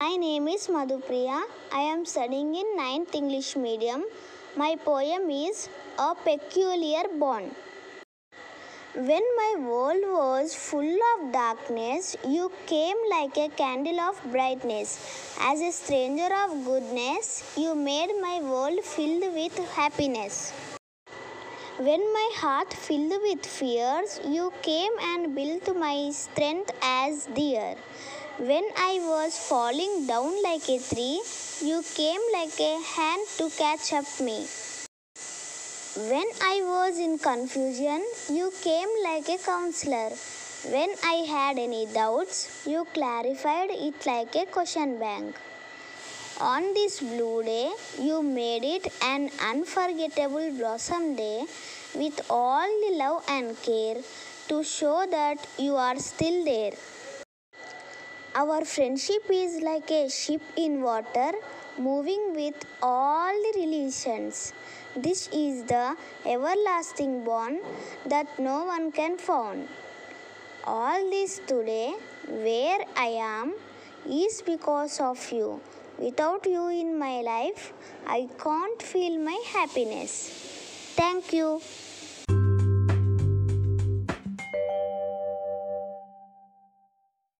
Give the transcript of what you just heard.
My name is Madhupriya. I am studying in 9th English medium. My poem is A Peculiar Bond. When my world was full of darkness, you came like a candle of brightness. As a stranger of goodness, you made my world filled with happiness. When my heart filled with fears, you came and built my strength as dear. When I was falling down like a tree, you came like a hand to catch up me. When I was in confusion, you came like a counselor. When I had any doubts, you clarified it like a question bank. On this blue day, you made it an unforgettable blossom day with all the love and care to show that you are still there. Our friendship is like a ship in water, moving with all the relations. This is the everlasting bond that no one can found. All this today, where I am, is because of you. Without you in my life, I can't feel my happiness. Thank you.